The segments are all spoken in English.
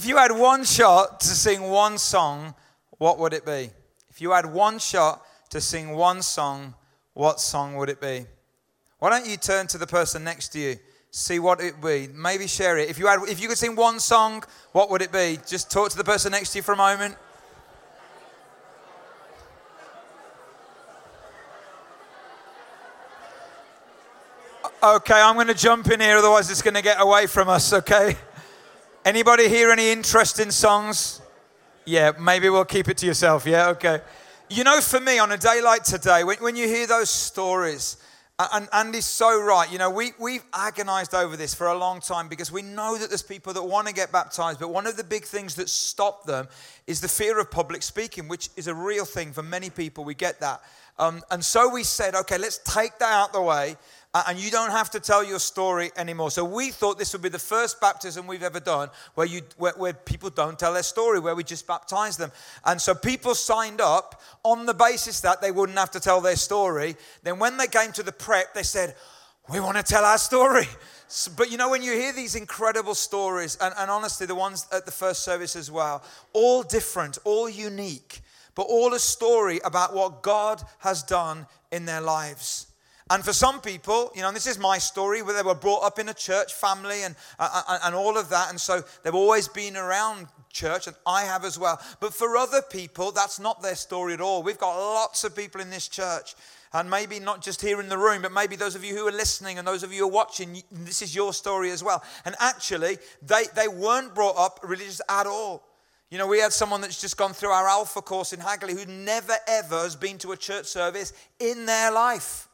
If you had one shot to sing one song, what would it be? If you had one shot to sing one song, what song would it be? Why don't you turn to the person next to you, see what it would be, maybe share it. If you had, if you could sing one song, what would it be? Just talk to the person next to you for a moment. Okay, I'm going to jump in here, otherwise it's going to get away from us. Okay. Anybody hear any interesting songs? Yeah, maybe we'll keep it to yourself. Yeah, okay. You know, for me, on a day like today, when, when you hear those stories, and Andy's so right. You know, we, we've agonized over this for a long time because we know that there's people that want to get baptized, but one of the big things that stop them is the fear of public speaking, which is a real thing for many people. We get that. Um, and so we said, okay, let's take that out the way and you don't have to tell your story anymore. So we thought this would be the first baptism we've ever done where, you, where, where, people don't tell their story, where we just baptize them. And so people signed up on the basis that they wouldn't have to tell their story. Then when they came to the prep, they said, we want to tell our story. But you know, when you hear these incredible stories, and, and honestly, the ones at the first service as well, all different, all unique, but all a story about what God has done in their lives. And for some people, you know, this is my story, where they were brought up in a church family and, uh, uh, and all of that. And so they've always been around church, and I have as well. But for other people, that's not their story at all. We've got lots of people in this church. And maybe not just here in the room, but maybe those of you who are listening and those of you who are watching, this is your story as well. And actually, they, they weren't brought up religious at all. You know, we had someone that's just gone through our Alpha course in Hagley who never ever has been to a church service in their life.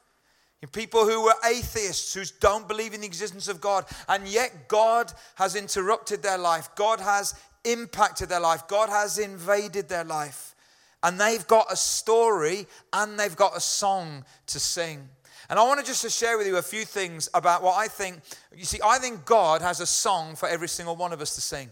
People who were atheists, who don't believe in the existence of God, and yet God has interrupted their life. God has impacted their life. God has invaded their life. And they've got a story and they've got a song to sing. And I want to just to share with you a few things about what I think. You see, I think God has a song for every single one of us to sing.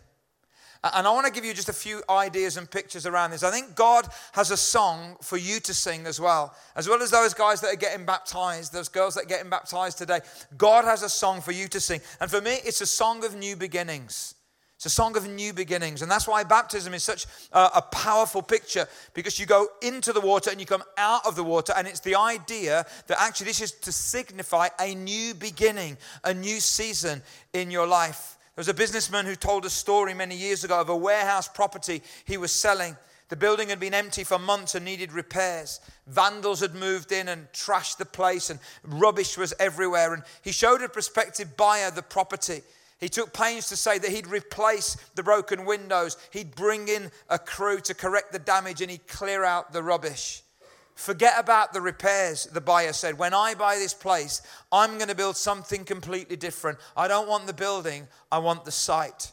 And I want to give you just a few ideas and pictures around this. I think God has a song for you to sing as well. As well as those guys that are getting baptized, those girls that are getting baptized today. God has a song for you to sing. And for me, it's a song of new beginnings. It's a song of new beginnings. And that's why baptism is such a, a, powerful picture because you go into the water and you come out of the water. And it's the idea that actually this is to signify a new beginning, a new season in your life. There was a businessman who told a story many years ago of a warehouse property he was selling. The building had been empty for months and needed repairs. Vandals had moved in and trashed the place, and rubbish was everywhere. And he showed a prospective buyer the property. He took pains to say that he'd replace the broken windows, he'd bring in a crew to correct the damage, and he'd clear out the rubbish. Forget about the repairs, the buyer said. When I buy this place, I'm going to build something completely different. I don't want the building, I want the site.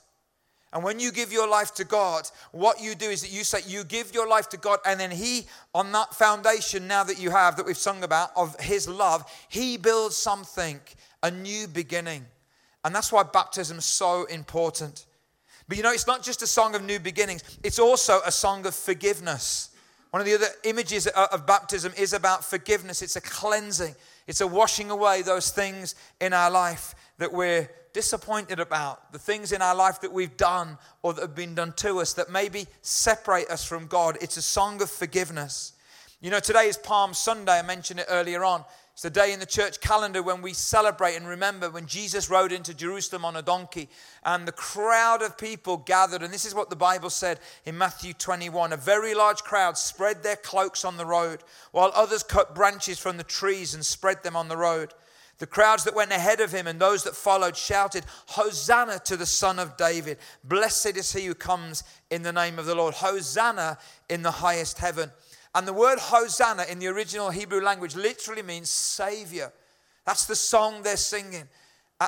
And when you give your life to God, what you do is that you say, you give your life to God, and then He, on that foundation now that you have, that we've sung about, of His love, He builds something, a new beginning. And that's why baptism is so important. But you know, it's not just a song of new beginnings, it's also a song of forgiveness. One of the other images of baptism is about forgiveness. It's a cleansing, it's a washing away those things in our life that we're disappointed about, the things in our life that we've done or that have been done to us that maybe separate us from God. It's a song of forgiveness. You know, today is Palm Sunday. I mentioned it earlier on. It's the day in the church calendar when we celebrate and remember when Jesus rode into Jerusalem on a donkey and the crowd of people gathered. And this is what the Bible said in Matthew 21 a very large crowd spread their cloaks on the road, while others cut branches from the trees and spread them on the road. The crowds that went ahead of him and those that followed shouted, Hosanna to the Son of David. Blessed is he who comes in the name of the Lord. Hosanna in the highest heaven. And the word Hosanna in the original Hebrew language literally means Savior. That's the song they're singing.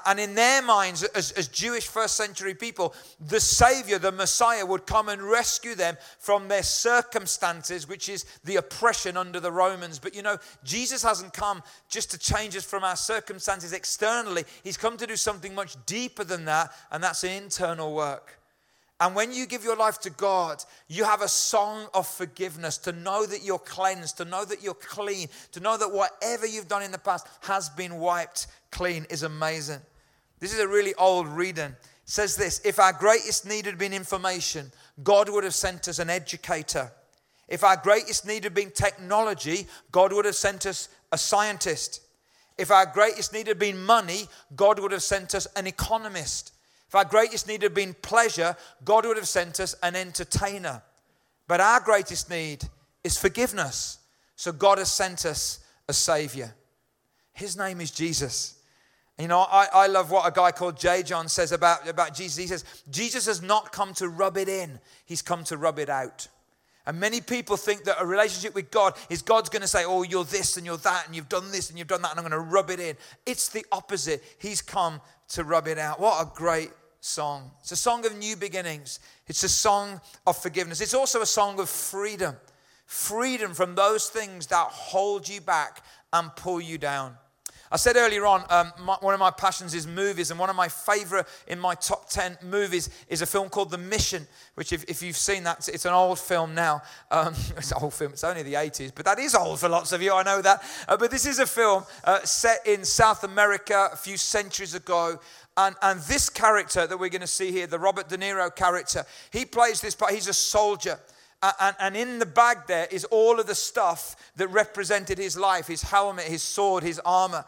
And in their minds, as, as, Jewish first century people, the Savior, the Messiah, would come and rescue them from their circumstances, which is the oppression under the Romans. But you know, Jesus hasn't come just to change us from our circumstances externally, He's come to do something much deeper than that, and that's internal work. And when you give your life to God, you have a song of forgiveness to know that you're cleansed, to know that you're clean, to know that whatever you've done in the past has been wiped clean is amazing. This is a really old reading. says this If our greatest need had been information, God would have sent us an educator. If our greatest need had been technology, God would have sent us a scientist. If our greatest need had been money, God would have sent us an economist. If our greatest need had been pleasure, God would have sent us an entertainer. But our greatest need is forgiveness. So God has sent us a Savior. His name is Jesus. You know, I, I love what a guy called J. John says about, about Jesus. He says, Jesus has not come to rub it in, he's come to rub it out. And many people think that a relationship with God is God's going to say, Oh, you're this and you're that, and you've done this and you've done that, and I'm going to rub it in. It's the opposite. He's come to rub it out. What a great song. It's a song of new beginnings, it's a song of forgiveness. It's also a song of freedom freedom from those things that hold you back and pull you down. I said earlier on, um, my, one of my passions is movies, and one of my favorite in my top 10 movies is a film called The Mission, which, if, if you've seen that, it's an old film now. Um, it's an old film, it's only the 80s, but that is old for lots of you, I know that. Uh, but this is a film uh, set in South America a few centuries ago. And, and this character that we're going to see here, the Robert De Niro character, he plays this part, he's a soldier. And, and, in the bag there is all of the stuff that represented his life his helmet, his sword, his armor.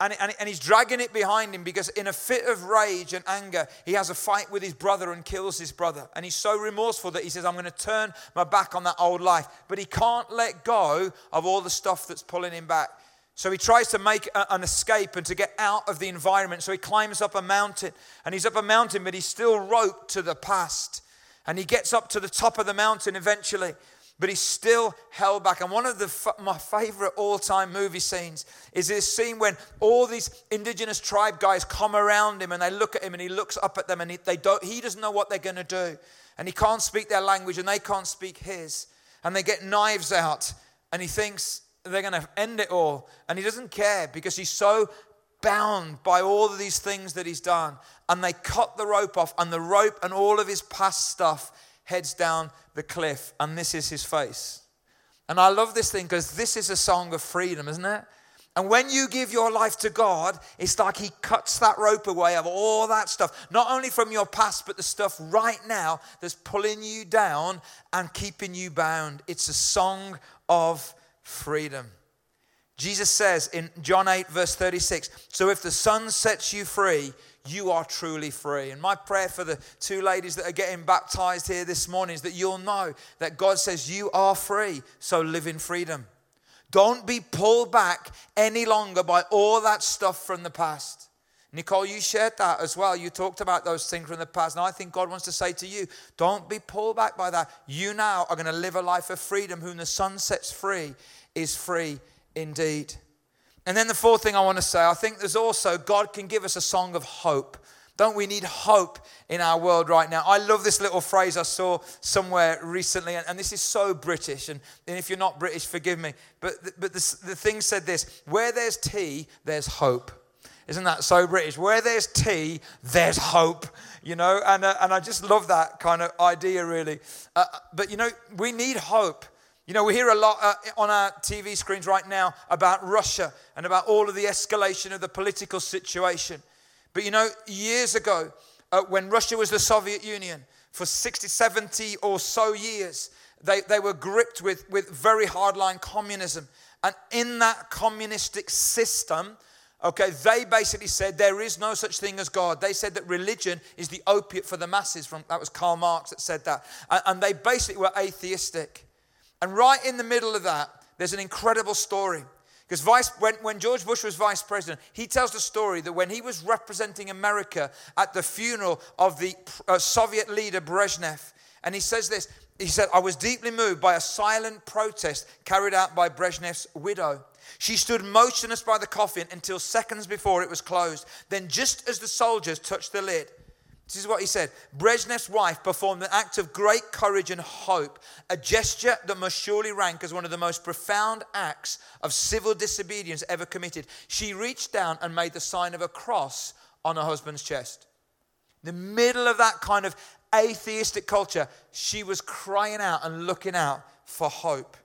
And, and, and he's dragging it behind him because, in a fit of rage and anger, he has a fight with his brother and kills his brother. And he's so remorseful that he says, I'm going to turn my back on that old life. But he can't let go of all the stuff that's pulling him back. So he tries to make a, an escape and to get out of the environment. So he climbs up a mountain. And he's up a mountain, but he's still roped to the past. And he gets up to the top of the mountain eventually, but he's still held back. And one of the, my favorite all time movie scenes is this scene when all these indigenous tribe guys come around him and they look at him and he looks up at them and he, they don't, he doesn't know what they're going to do. And he can't speak their language and they can't speak his. And they get knives out and he thinks they're going to end it all. And he doesn't care because he's so bound by all of these things that he's done. And they cut the rope off, and the rope and all of his past stuff heads down the cliff. And this is his face. And I love this thing because this is a song of freedom, isn't it? And when you give your life to God, it's like He cuts that rope away of all that stuff, not only from your past, but the stuff right now that's pulling you down and keeping you bound. It's a song of freedom. Jesus says in John 8, verse 36 So if the Son sets you free, you are truly free. And my prayer for the two ladies that are getting baptized here this morning is that you'll know that God says you are free, so live in freedom. Don't be pulled back any longer by all that stuff from the past. Nicole, you shared that as well. You talked about those things from the past. And I think God wants to say to you, don't be pulled back by that. You now are going to live a life of freedom. Whom the son sets free is free indeed. And then the fourth thing I want to say, I think there's also God can give us a song of hope. Don't we need hope in our world right now? I love this little phrase I saw somewhere recently, and, and this is so British. And, and, if you're not British, forgive me. But, but the, the thing said this where there's tea, there's hope. Isn't that so British? Where there's tea, there's hope, you know? And, uh, and I just love that kind of idea, really. Uh, but, you know, we need hope. You know, we hear a lot uh, on our TV screens right now about Russia and about all of the escalation of the political situation. But you know, years ago, uh, when Russia was the Soviet Union, for 60, 70 or so years, they, they were gripped with, with very hardline communism. And in that communistic system, okay, they basically said there is no such thing as God. They said that religion is the opiate for the masses. From, that was Karl Marx that said that. And, and they basically were atheistic. And right in the middle of that, there's an incredible story. Because vice, when, when George Bush was vice president, he tells the story that when he was representing America at the funeral of the uh, Soviet leader Brezhnev, and he says this he said, I was deeply moved by a silent protest carried out by Brezhnev's widow. She stood motionless by the coffin until seconds before it was closed. Then, just as the soldiers touched the lid, this is what he said. Brezhnev's wife performed an act of great courage and hope, a gesture that must surely rank as one of the most profound acts of civil disobedience ever committed. She reached down and made the sign of a cross on her husband's chest. In the middle of that kind of atheistic culture, she was crying out and looking out for hope.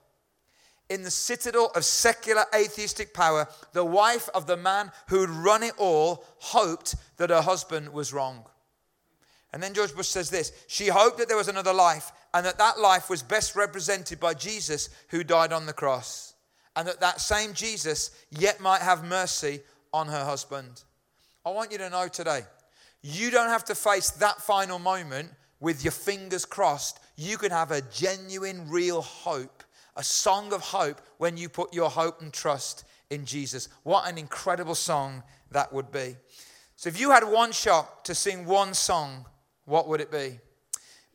In the citadel of secular atheistic power, the wife of the man who'd run it all hoped that her husband was wrong. And then George Bush says this She hoped that there was another life and that that life was best represented by Jesus who died on the cross. And that that same Jesus yet might have mercy on her husband. I want you to know today, you don't have to face that final moment with your fingers crossed. You can have a genuine, real hope, a song of hope when you put your hope and trust in Jesus. What an incredible song that would be. So, if you had one shot to sing one song what would it be?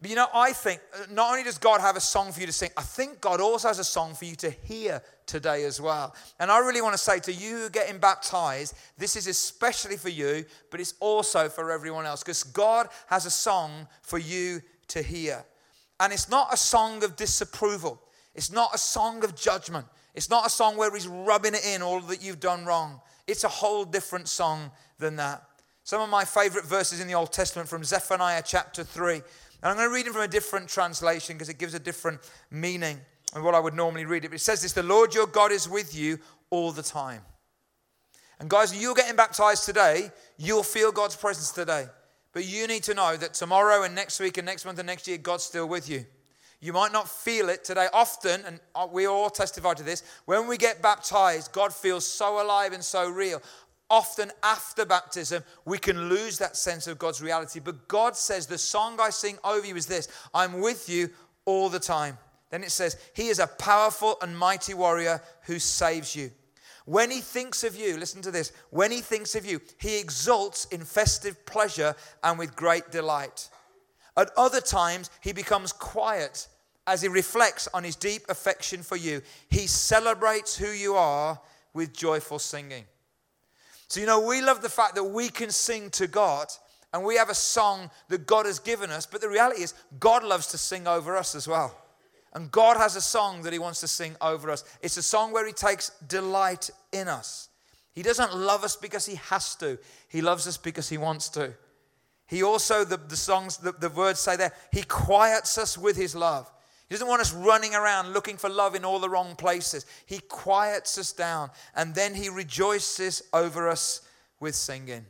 But you know, I think uh, not only does God have a song for you to sing, I think God also has a song for you to hear today as well. And I really want to say to you getting baptized, this is especially for you, but it's also for everyone else because God has a song for you to hear. And it's not a song of disapproval, it's not a song of judgment, it's not a song where He's rubbing it in all that you've done wrong. It's a whole different song than that. Some of my favorite verses in the Old Testament from Zephaniah chapter 3. And I'm going to read them from a different translation because it gives a different meaning than what I would normally read it. But it says this The Lord your God is with you all the time. And guys, you're getting baptized today, you'll feel God's presence today. But you need to know that tomorrow and next week and next month and next year, God's still with you. You might not feel it today. Often, and uh, we all testify to this, when we get baptized, God feels so alive and so real often after baptism, we can lose that sense of God's reality. But God says, The song I sing over you is this I'm with you all the time. Then it says, He is a powerful and mighty warrior who saves you. When he thinks of you, listen to this, when he thinks of you, he exults in festive pleasure and with great delight. At other times, he becomes quiet as he reflects on his deep affection for you. He celebrates who you are with joyful singing. So, you know, we love the fact that we can sing to God and we have a song that God has given us, but the reality is, God loves to sing over us as well. And God has a song that He wants to sing over us. It's a song where He takes delight in us. He doesn't love us because He has to, He loves us because He wants to. He also, the, the songs, the, the words say there, He quiets us with His love. He doesn't want us running around looking for love in all the wrong places. He quiets us down and then he rejoices over us with singing.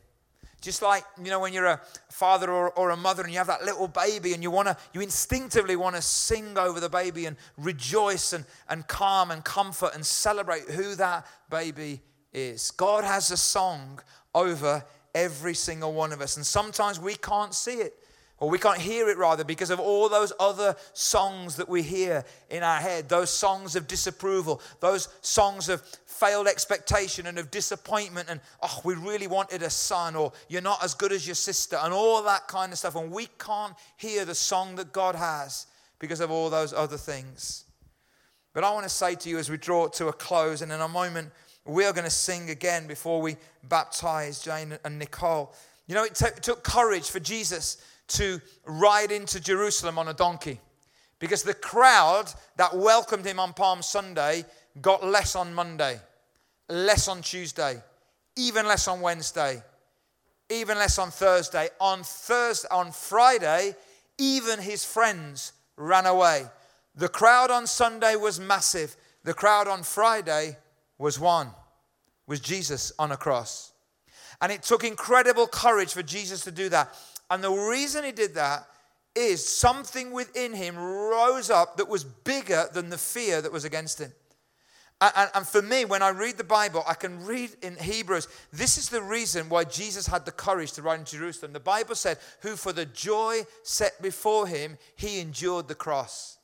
Just like, you know, when you're a father or, or a mother and you have that little baby and you want to, you instinctively want to sing over the baby and rejoice and, and calm and comfort and celebrate who that baby is. God has a song over every single one of us. And sometimes we can't see it. Or we can't hear it rather because of all those other songs that we hear in our head, those songs of disapproval, those songs of failed expectation and of disappointment, and oh, we really wanted a son, or you're not as good as your sister, and all that kind of stuff. And we can't hear the song that God has because of all those other things. But I want to say to you as we draw to a close, and in a moment, we are going to sing again before we baptize Jane and Nicole. You know, it, t- took courage for Jesus to ride into Jerusalem on a donkey because the crowd that welcomed him on Palm Sunday got less on Monday, less on Tuesday, even less on Wednesday, even less on Thursday. On Thursday, on Friday, even his friends ran away. The crowd on Sunday was massive. The crowd on Friday was one, was Jesus on a cross. And it took incredible courage for Jesus to do that. And the reason he did that is something within him rose up that was bigger than the fear that was against him. And, for me, when I read the Bible, I can read in Hebrews, this is the reason why Jesus had the courage to ride in Jerusalem. The Bible said, Who for the joy set before him, he endured the cross.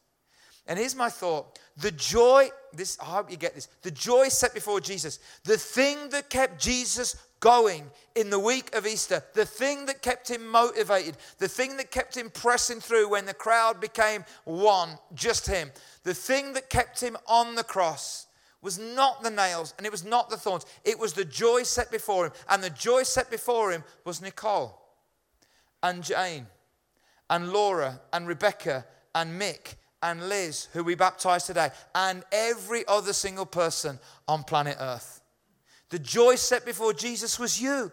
And here's my thought. The joy, this, I hope you get this, the joy set before Jesus, the thing that kept Jesus going in the week of Easter, the thing that kept him motivated, the thing that kept him pressing through when the crowd became one, just him, the thing that kept him on the cross was not the nails and it was not the thorns. It was the joy set before him. And the joy set before him was Nicole and Jane and Laura and Rebecca and Mick and Liz, who we baptized today, and every other single person on planet Earth. The joy set before Jesus was you,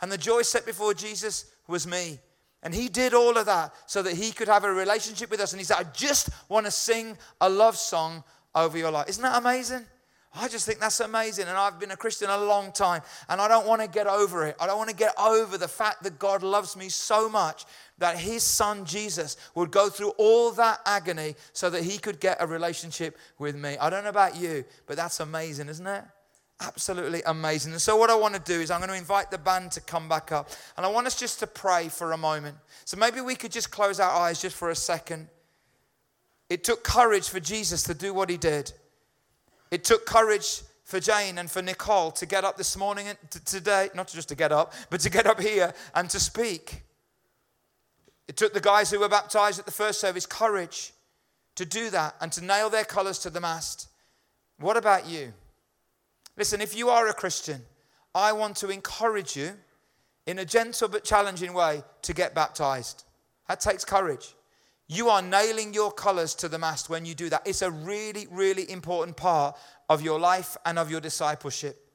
and the joy set before Jesus was me. And he did all of that so that he could have a relationship with us. And he said, I just want to sing a love song over your life. Isn't that amazing? I just think that's amazing. And I've been a Christian a long time. And I don't want to get over it. I don't want to get over the fact that God loves me so much that his son Jesus would go through all that agony so that he could get a relationship with me. I don't know about you, but that's amazing, isn't it? Absolutely amazing. And so, what I want to do is, I'm going to invite the band to come back up. And I want us just to pray for a moment. So, maybe we could just close our eyes just for a second. It took courage for Jesus to do what he did. It took courage for Jane and for Nicole to get up this morning and today, not just to get up, but to get up here and to speak. It took the guys who were baptized at the first service courage to do that and to nail their colors to the mast. What about you? Listen, if you are a Christian, I want to encourage you in a gentle but challenging way to get baptized. That takes courage. You are nailing your colors to the mast when you do that. It's a really, really important part of your life and of your discipleship.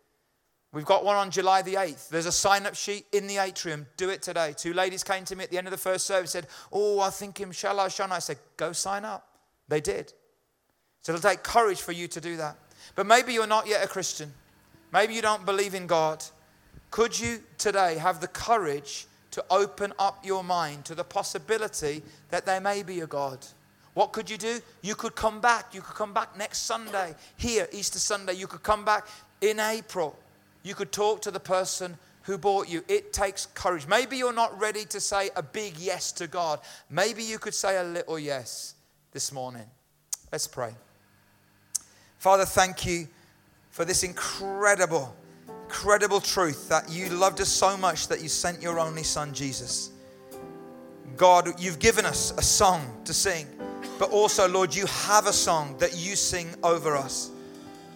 We've got one on July the 8th. There's a sign up sheet in the atrium. Do it today. Two ladies came to me at the end of the first service said, Oh, I think him, shall I, shall I? I said, Go sign up. They did. So it'll take courage for you to do that. But maybe you're not yet a Christian. Maybe you don't believe in God. Could you today have the courage to open up your mind to the possibility that there may be a God. What could you do? You could come back. You could come back next Sunday, here, Easter Sunday. You could come back in April. You could talk to the person who bought you. It takes courage. Maybe you're not ready to say a big yes to God. Maybe you could say a little yes this morning. Let's pray. Father, thank you for this incredible incredible truth that you loved us so much that you sent your only son, Jesus. God, you've given us a song to sing, but also, Lord, you have a song that you sing over us.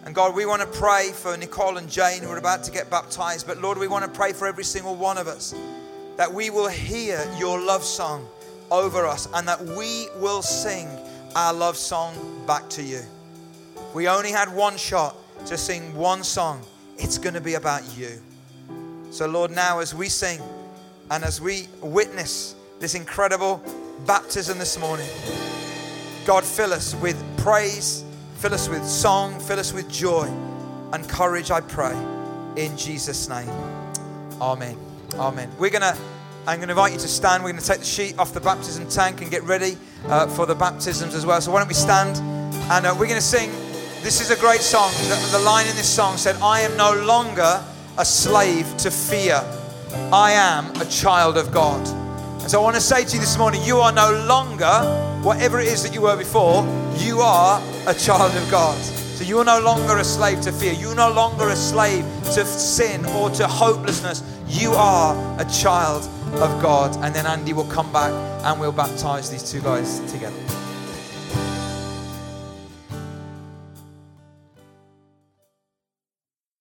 And God, we want to pray for Nicole and Jane who are about to get baptized, but Lord, we want to pray for every single one of us that we will hear your love song over us and that we will sing our love song back to you. We only had one shot to sing one song it's going to be about you. So, Lord, now as we sing and as we witness this incredible baptism this morning, God, fill us with praise, fill us with song, fill us with joy and courage, I pray, in Jesus' name. Amen. Amen. We're going to, I'm going to invite you to stand. We're going to take the sheet off the baptism tank and get ready uh, for the baptisms as well. So, why don't we stand and uh, we're going to sing. This is a great song. The, the line in this song said, I am no longer a slave to fear. I am a child of God. And so I want to say to you this morning, you are no longer whatever it is that you were before, you are a child of God. So you're no longer a slave to fear. You're no longer a slave to sin or to hopelessness. You are a child of God. And then Andy will come back and we'll baptize these two guys together.